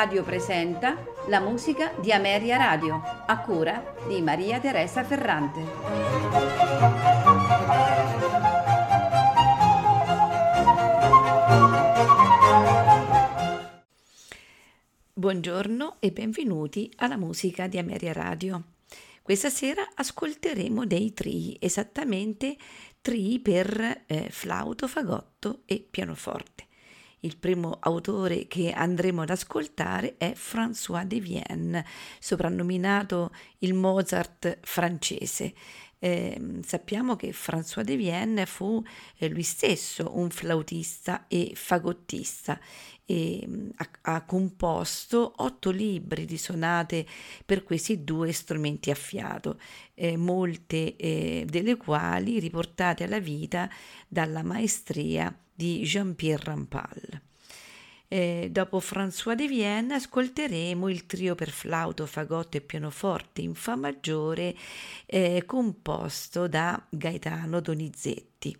Radio presenta la musica di Ameria Radio, a cura di Maria Teresa Ferrante. Buongiorno e benvenuti alla musica di Ameria Radio. Questa sera ascolteremo dei trii, esattamente trii per eh, flauto, fagotto e pianoforte. Il primo autore che andremo ad ascoltare è François de Vienne, soprannominato il Mozart francese. Eh, sappiamo che François de Vienne fu eh, lui stesso un flautista e fagottista e mm, ha, ha, composto otto libri di sonate per questi due strumenti a fiato, eh, molte eh, delle quali riportate alla vita dalla maestria di Jean-Pierre Rampal. Eh, dopo François de Vienne ascolteremo il trio per flauto, fagotto e pianoforte in Fa maggiore eh, composto da Gaetano Donizetti.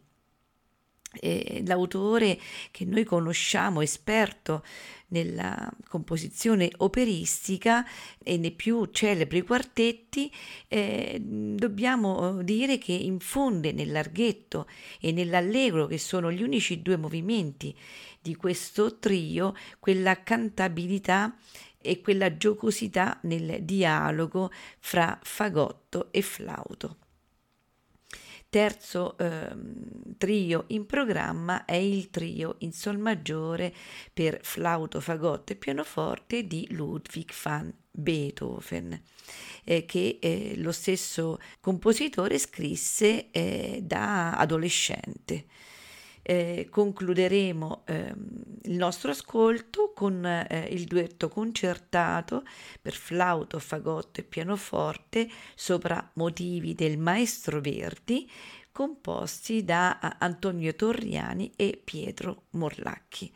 Eh, l'autore che noi conosciamo, esperto nella composizione operistica e nei più celebri quartetti, eh, dobbiamo dire che infonde nel larghetto e nell'allegro, che sono gli unici due movimenti di questo trio, quella cantabilità e quella giocosità nel dialogo fra fagotto e flauto terzo eh, trio in programma è il trio in sol maggiore per flauto, fagotto e pianoforte di Ludwig van Beethoven, eh, che eh, lo stesso compositore scrisse eh, da adolescente. Eh, concluderemo eh, il nostro ascolto con eh, il duetto concertato per flauto, fagotto e pianoforte sopra motivi del maestro Verdi composti da Antonio Torriani e Pietro Morlacchi.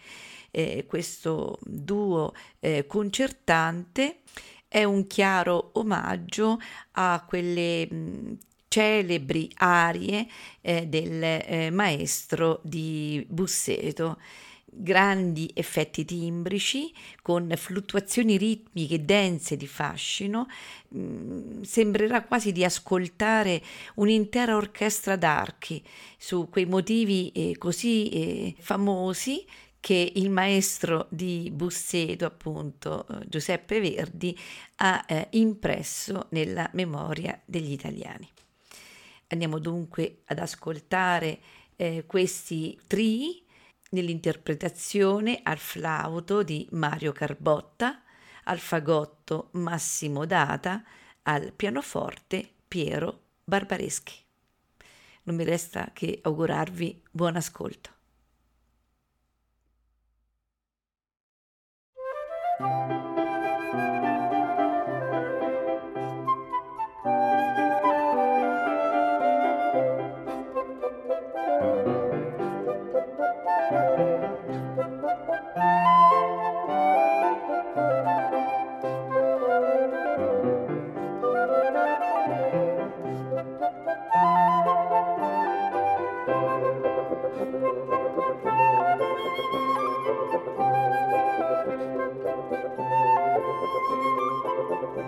Eh, questo duo eh, concertante è un chiaro omaggio a quelle mh, celebri arie eh, del eh, maestro di Busseto grandi effetti timbrici con fluttuazioni ritmiche dense di fascino, mm, sembrerà quasi di ascoltare un'intera orchestra d'archi su quei motivi eh, così eh, famosi che il maestro di Busseto, appunto Giuseppe Verdi, ha eh, impresso nella memoria degli italiani. Andiamo dunque ad ascoltare eh, questi tri nell'interpretazione al flauto di Mario Carbotta, al fagotto Massimo Data, al pianoforte Piero Barbareschi. Non mi resta che augurarvi buon ascolto.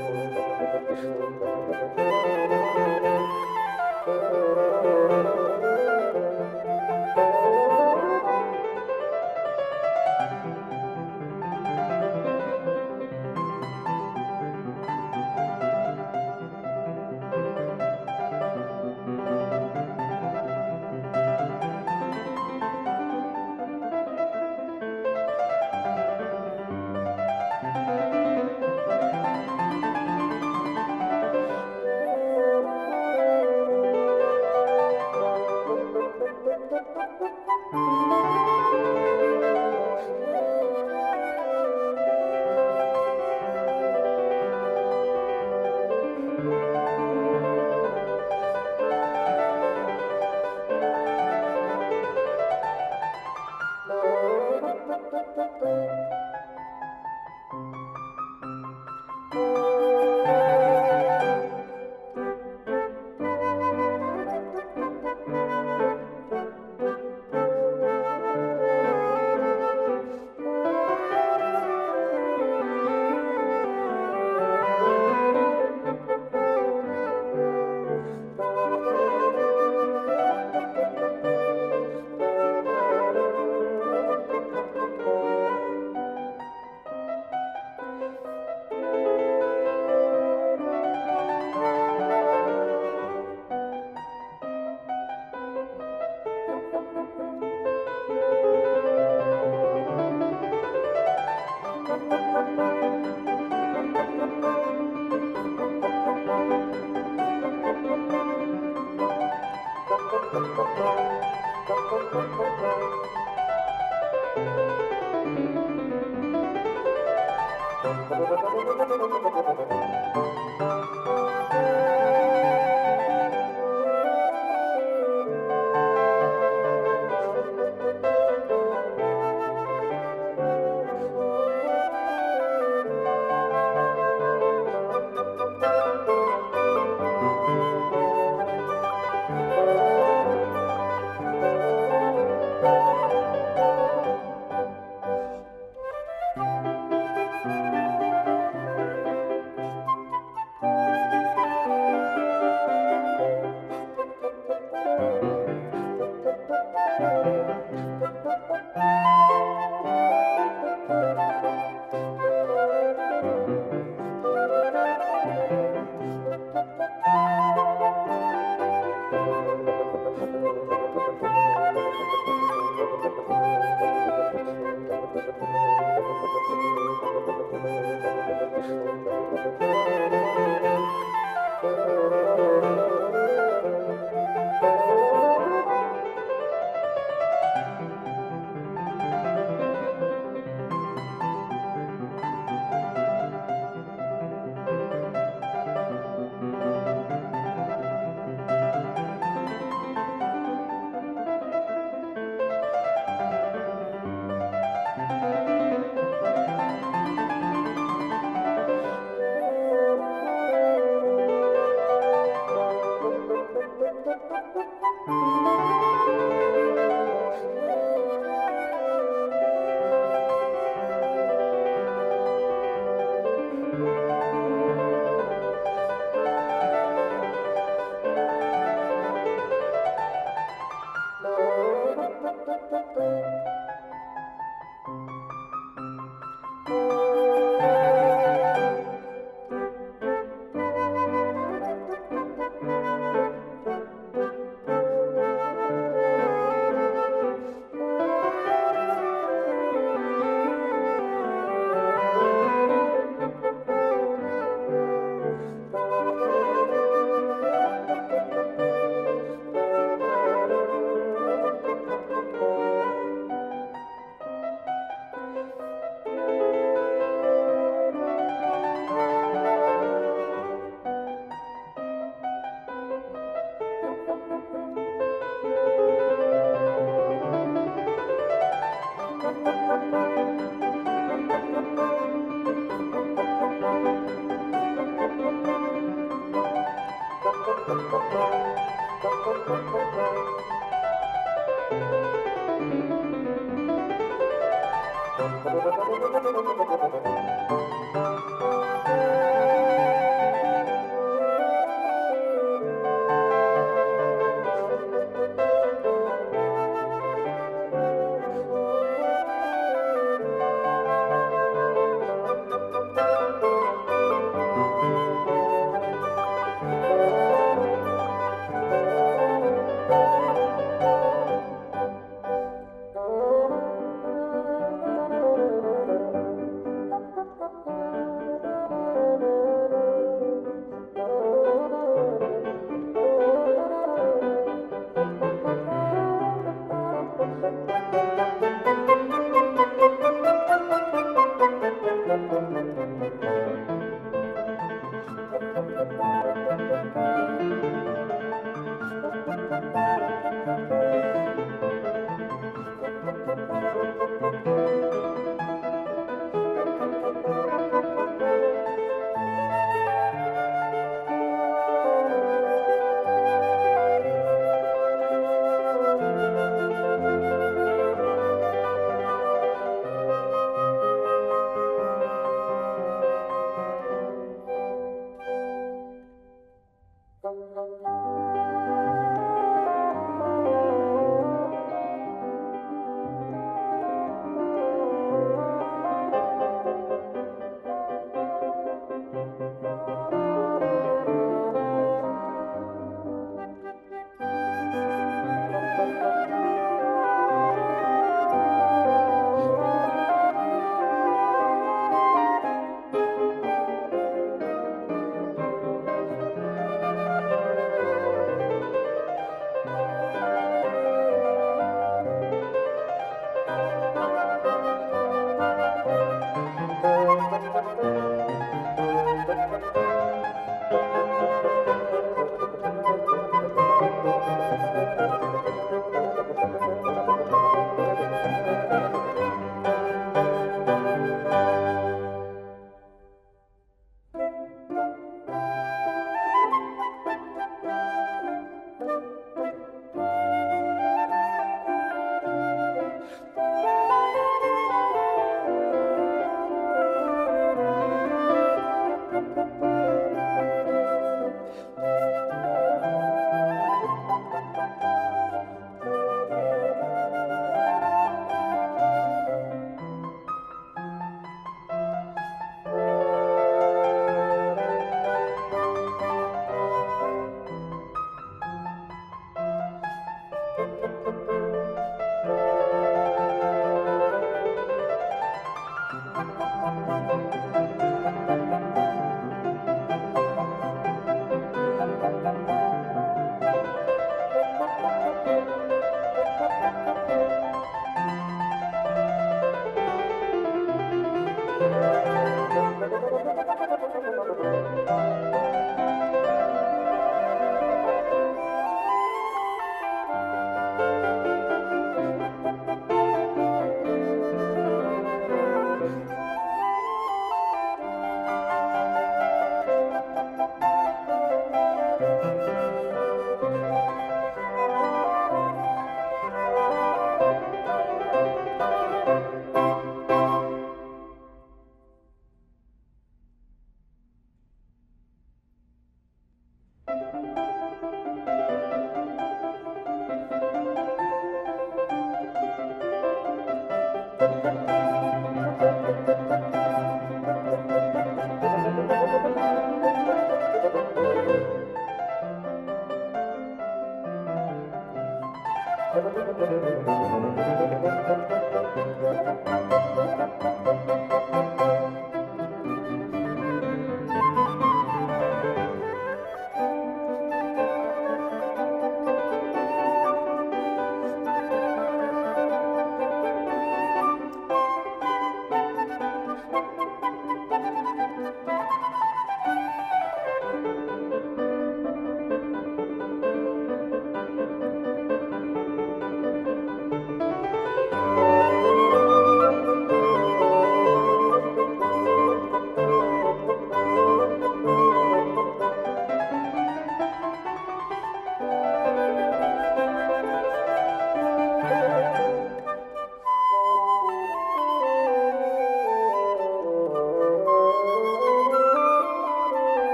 Thank you.